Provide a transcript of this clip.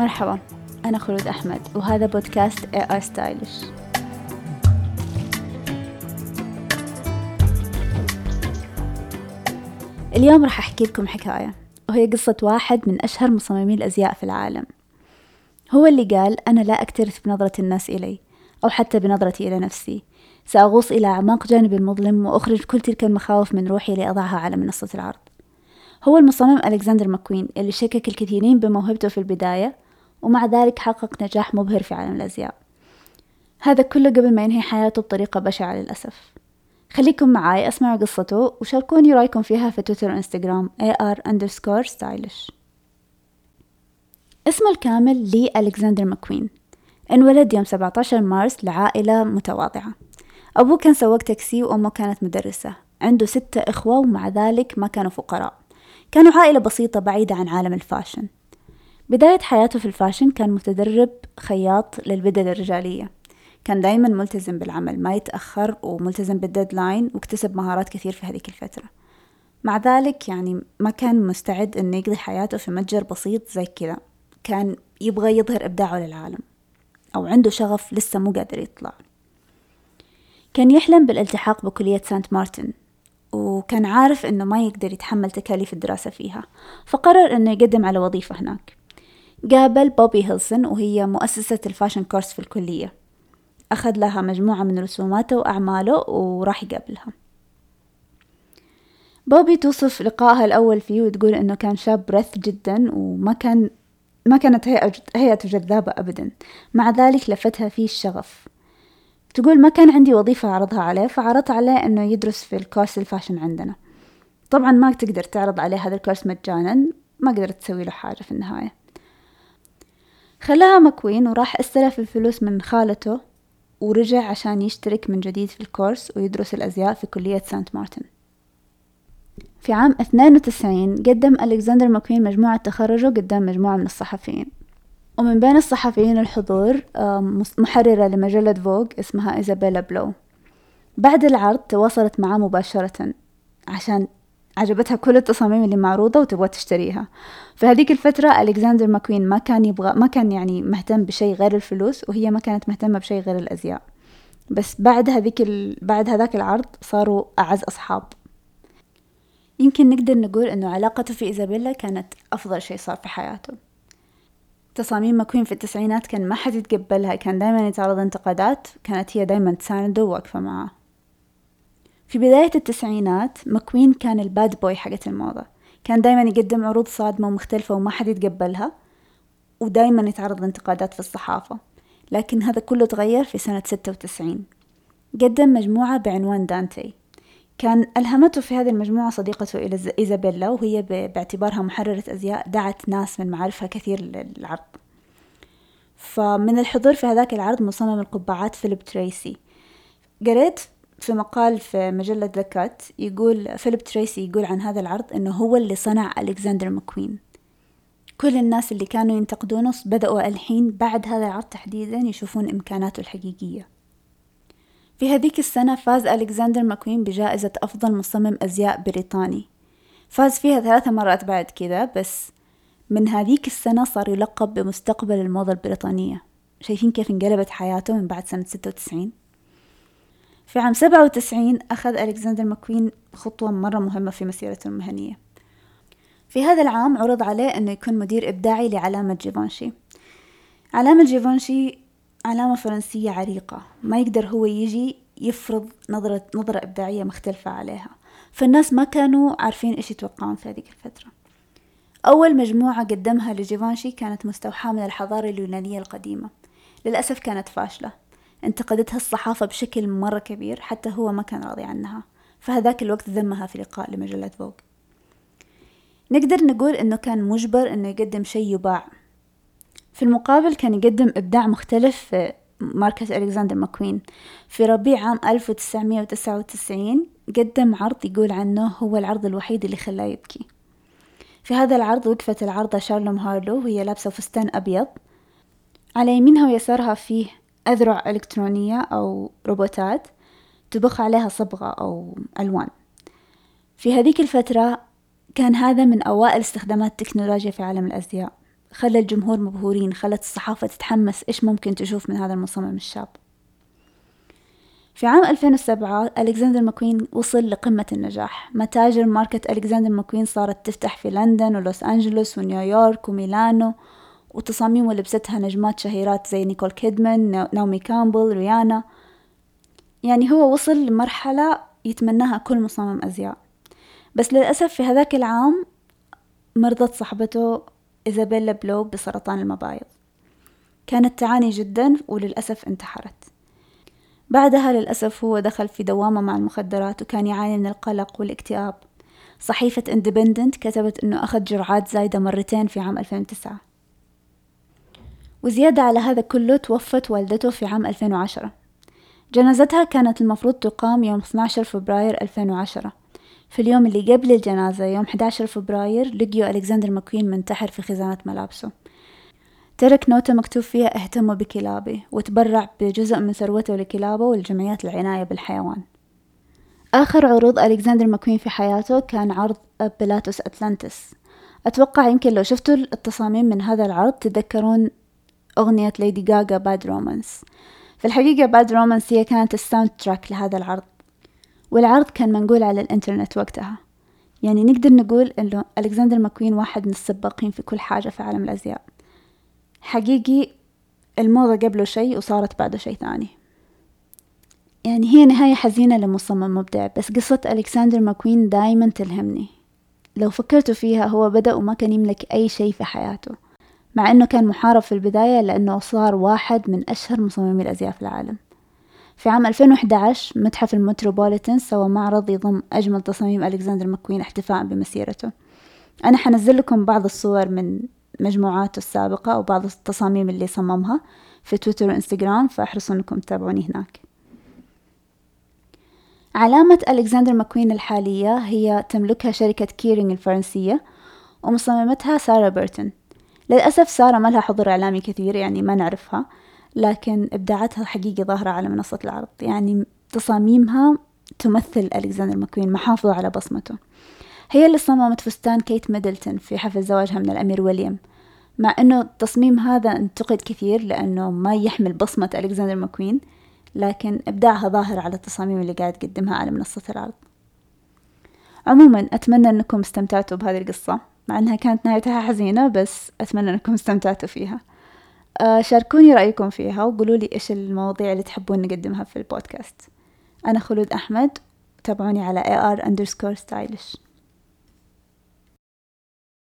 مرحبا أنا خلود أحمد وهذا بودكاست AR Stylish. اليوم راح أحكي لكم حكاية وهي قصة واحد من أشهر مصممي الأزياء في العالم. هو اللي قال أنا لا أكترث بنظرة الناس إلي أو حتى بنظرتي إلى نفسي. سأغوص إلى أعماق جانبي المظلم وأخرج كل تلك المخاوف من روحي لأضعها على منصة العرض. هو المصمم ألكسندر ماكوين اللي شكك الكثيرين بموهبته في البداية ومع ذلك حقق نجاح مبهر في عالم الأزياء. هذا كله قبل ما ينهي حياته بطريقة بشعة للأسف. خليكم معاي أسمعوا قصته وشاركوني رأيكم فيها في تويتر وإنستغرام AR underscore stylish. اسمه الكامل لي ألكسندر ماكوين. انولد يوم 17 مارس لعائلة متواضعة. أبوه كان سواق تاكسي وأمه كانت مدرسة. عنده ستة إخوة ومع ذلك ما كانوا فقراء. كانوا عائلة بسيطة بعيدة عن عالم ال fashion. بداية حياته في ال fashion كان متدرب خياط للبدل الرجالية. كان دايما ملتزم بالعمل ما يتأخر وملتزم بال deadline واكتسب مهارات كثير في هذيك الفترة. مع ذلك يعني ما كان مستعد إنه يقضي حياته في متجر بسيط زي كذا. كان يبغى يظهر إبداعه للعالم أو عنده شغف لسه مو قادر يطلع. كان يحلم بالالتحاق بكلية سانت مارتن وكان عارف إنه ما يقدر يتحمل تكاليف الدراسة فيها فقرر إنه يقدم على وظيفة هناك. قابل بوبي هيلسون وهي مؤسسة ال fashion course في الكلية. أخذ لها مجموعة من رسوماته وأعماله وراح يقابلها. بوبي توصف لقائها الأول فيه وتقول إنه كان شاب رث جدا وما كان ما كانت هيئته جذابة أبدا. مع ذلك لفتها فيه الشغف. تقول ما كان عندي وظيفة أعرضها عليه فعرضت عليه إنه يدرس في ال course ال fashion عندنا. طبعا ما تقدر تعرض عليه هذا ال course مجانا ما قدرت تسوي له حاجة في النهاية. خلاها مكوين وراح استلف الفلوس من خالته ورجع عشان يشترك من جديد في ال course ويدرس الأزياء في كلية سانت مارتن. في عام 92 قدم ألكسندر ماكوين مجموعة تخرجه قدام مجموعة من الصحفيين. ومن بين الصحفيين الحضور محررة لمجلة فوغ اسمها إيزابيلا بلو. بعد العرض تواصلت معاه مباشرة عشان عجبتها كل التصاميم اللي معروضة وتبغى تشتريها. في هذيك الفترة ألكسندر ماكوين ما كان يبغى ما كان يعني مهتم بشيء غير الفلوس وهي ما كانت مهتمة بشيء غير الأزياء. بس بعد هذيك ال... بعد هذاك العرض صاروا أعز أصحاب. يمكن نقدر نقول إنه علاقته في إيزابيلا كانت أفضل شيء صار في حياته. تصاميم ماكوين في التسعينات كان ما حد يتقبلها كان دايما يتعرض لانتقادات كانت هي دايما تسانده وواقفة معاه. في بداية التسعينات ماكوين كان ال bad boy حقت الموضة. كان دايما يقدم عروض صادمة ومختلفة وما حد يتقبلها ودايما يتعرض لانتقادات في الصحافة. لكن هذا كله تغير في سنة ستة وتسعين. قدم مجموعة بعنوان دانتي. كان ألهمته في هذه المجموعة صديقته إيزابيلا وهي باعتبارها محررة أزياء دعت ناس من معارفها كثير للعرض. فمن الحضور في هذاك العرض مصمم القبعات فيليب تريسي. قريت في مقال في مجلة The Cut يقول فيليب تريسي يقول عن هذا العرض إنه هو اللي صنع ألكسندر ماكوين. كل الناس اللي كانوا ينتقدونه بدأوا الحين بعد هذا العرض تحديدا يشوفون إمكاناته الحقيقية. في هذيك السنة فاز ألكسندر ماكوين بجائزة أفضل مصمم أزياء بريطاني. فاز فيها ثلاثة مرات بعد كذا بس من هذيك السنة صار يلقب بمستقبل الموضة البريطانية. شايفين كيف انقلبت حياته من بعد سنة ستة وتسعين؟ في عام سبعة وتسعين أخذ ألكسندر ماكوين خطوة مرة مهمة في مسيرته المهنية. في هذا العام عرض عليه أنه يكون مدير إبداعي لعلامة جيفونشي. علامة جيفونشي علامة فرنسية عريقة. ما يقدر هو يجي يفرض نظرة نظرة إبداعية مختلفة عليها. فالناس ما كانوا عارفين إيش يتوقعون في هذيك الفترة. أول مجموعة قدمها لجيفانشي كانت مستوحاة من الحضارة اليونانية القديمة. للأسف كانت فاشلة. انتقدتها الصحافة بشكل مرة كبير حتى هو ما كان راضي عنها. فهذاك الوقت ذمها في لقاء لمجلة فوغ. نقدر نقول إنه كان مجبر إنه يقدم شيء يباع. في المقابل كان يقدم إبداع مختلف في ماركة ألكسندر ماكوين. في ربيع عام 1999 قدم عرض يقول عنه هو العرض الوحيد اللي خلاه يبكي. في هذا العرض وقفت العارضة شارلوم هارلو وهي لابسة فستان أبيض. على يمينها ويسارها فيه أذرع إلكترونية أو روبوتات تبخ عليها صبغة أو ألوان. في هذيك الفترة كان هذا من أوائل استخدامات التكنولوجيا في عالم الأزياء. خلى الجمهور مبهورين خلت الصحافة تتحمس إيش ممكن تشوف من هذا المصمم الشاب. في عام 2007 ألكسندر ماكوين وصل لقمة النجاح. متاجر ماركة ألكسندر ماكوين صارت تفتح في لندن ولوس أنجلوس ونيويورك وميلانو وتصاميم لبستها نجمات شهيرات زي نيكول كيدمان ناومي كامبل ريانا. يعني هو وصل لمرحلة يتمناها كل مصمم أزياء. بس للأسف في هذاك العام مرضت صاحبته إيزابيلا بلو بسرطان المبايض. كانت تعاني جدا وللأسف انتحرت. بعدها للأسف هو دخل في دوامة مع المخدرات وكان يعاني من القلق والاكتئاب. صحيفة اندبندنت كتبت أنه أخذ جرعات زايدة مرتين في عام 2009 وزيادة على هذا كله توفت والدته في عام 2010 جنازتها كانت المفروض تقام يوم 12 فبراير 2010 في اليوم اللي قبل الجنازة يوم 11 فبراير لقيوا ألكسندر ماكوين منتحر في خزانة ملابسه. ترك نوتة مكتوب فيها اهتموا بكلابي وتبرع بجزء من ثروته لكلابه ولجمعيات العناية بالحيوان. آخر عروض ألكسندر ماكوين في حياته كان عرض Plato's Atlantis. أتوقع يمكن لو شفتوا التصاميم من هذا العرض تتذكرون أغنية ليدي جاجا Bad Romance في الحقيقة Bad Romance هي كانت ال soundtrack لهذا العرض. والعرض كان منقول على الإنترنت وقتها. يعني نقدر نقول إنه ألكسندر ماكوين واحد من السباقين في كل حاجة في عالم الأزياء. حقيقي الموضة قبله شيء وصارت بعده شيء ثاني. يعني هي نهاية حزينة لمصمم مبدع بس قصة ألكسندر ماكوين دايما تلهمني. لو فكرتوا فيها هو بدأ وما كان يملك أي شيء في حياته. مع أنه كان محارب في البداية إلا أنه صار واحد من أشهر مصممي الأزياء في العالم. في عام 2011 متحف المتروبوليتان سوى معرض يضم أجمل تصاميم ألكسندر مكوين احتفاء بمسيرته. أنا حنزل لكم بعض الصور من مجموعاته السابقة أو بعض التصاميم اللي صممها في تويتر وإنستغرام فأحرصوا أنكم تتابعوني هناك. علامة ألكسندر مكوين الحالية هي تملكها شركة كيرينج الفرنسية ومصممتها سارة بيرتون. للأسف سارة ما لها حضور إعلامي كثير يعني ما نعرفها لكن إبداعاتها حقيقي ظاهرة على منصة العرض. يعني تصاميمها تمثل ألكسندر ماكوين محافظة على بصمته. هي اللي صممت فستان كيت ميدلتون في حفل زواجها من الأمير ويليام. مع أنه التصميم هذا انتقد كثير لأنه ما يحمل بصمة ألكسندر ماكوين لكن إبداعها ظاهر على التصاميم اللي قاعد تقدمها على منصة العرض. عموما أتمنى أنكم استمتعتوا بهذه القصة. مع أنها كانت نهايتها حزينة بس أتمنى أنكم استمتعتوا فيها. آه، شاركوني رأيكم فيها وقولوا لي إيش المواضيع اللي تحبون نقدمها في البودكاست. أنا خلود أحمد تابعوني على AR underscore stylish.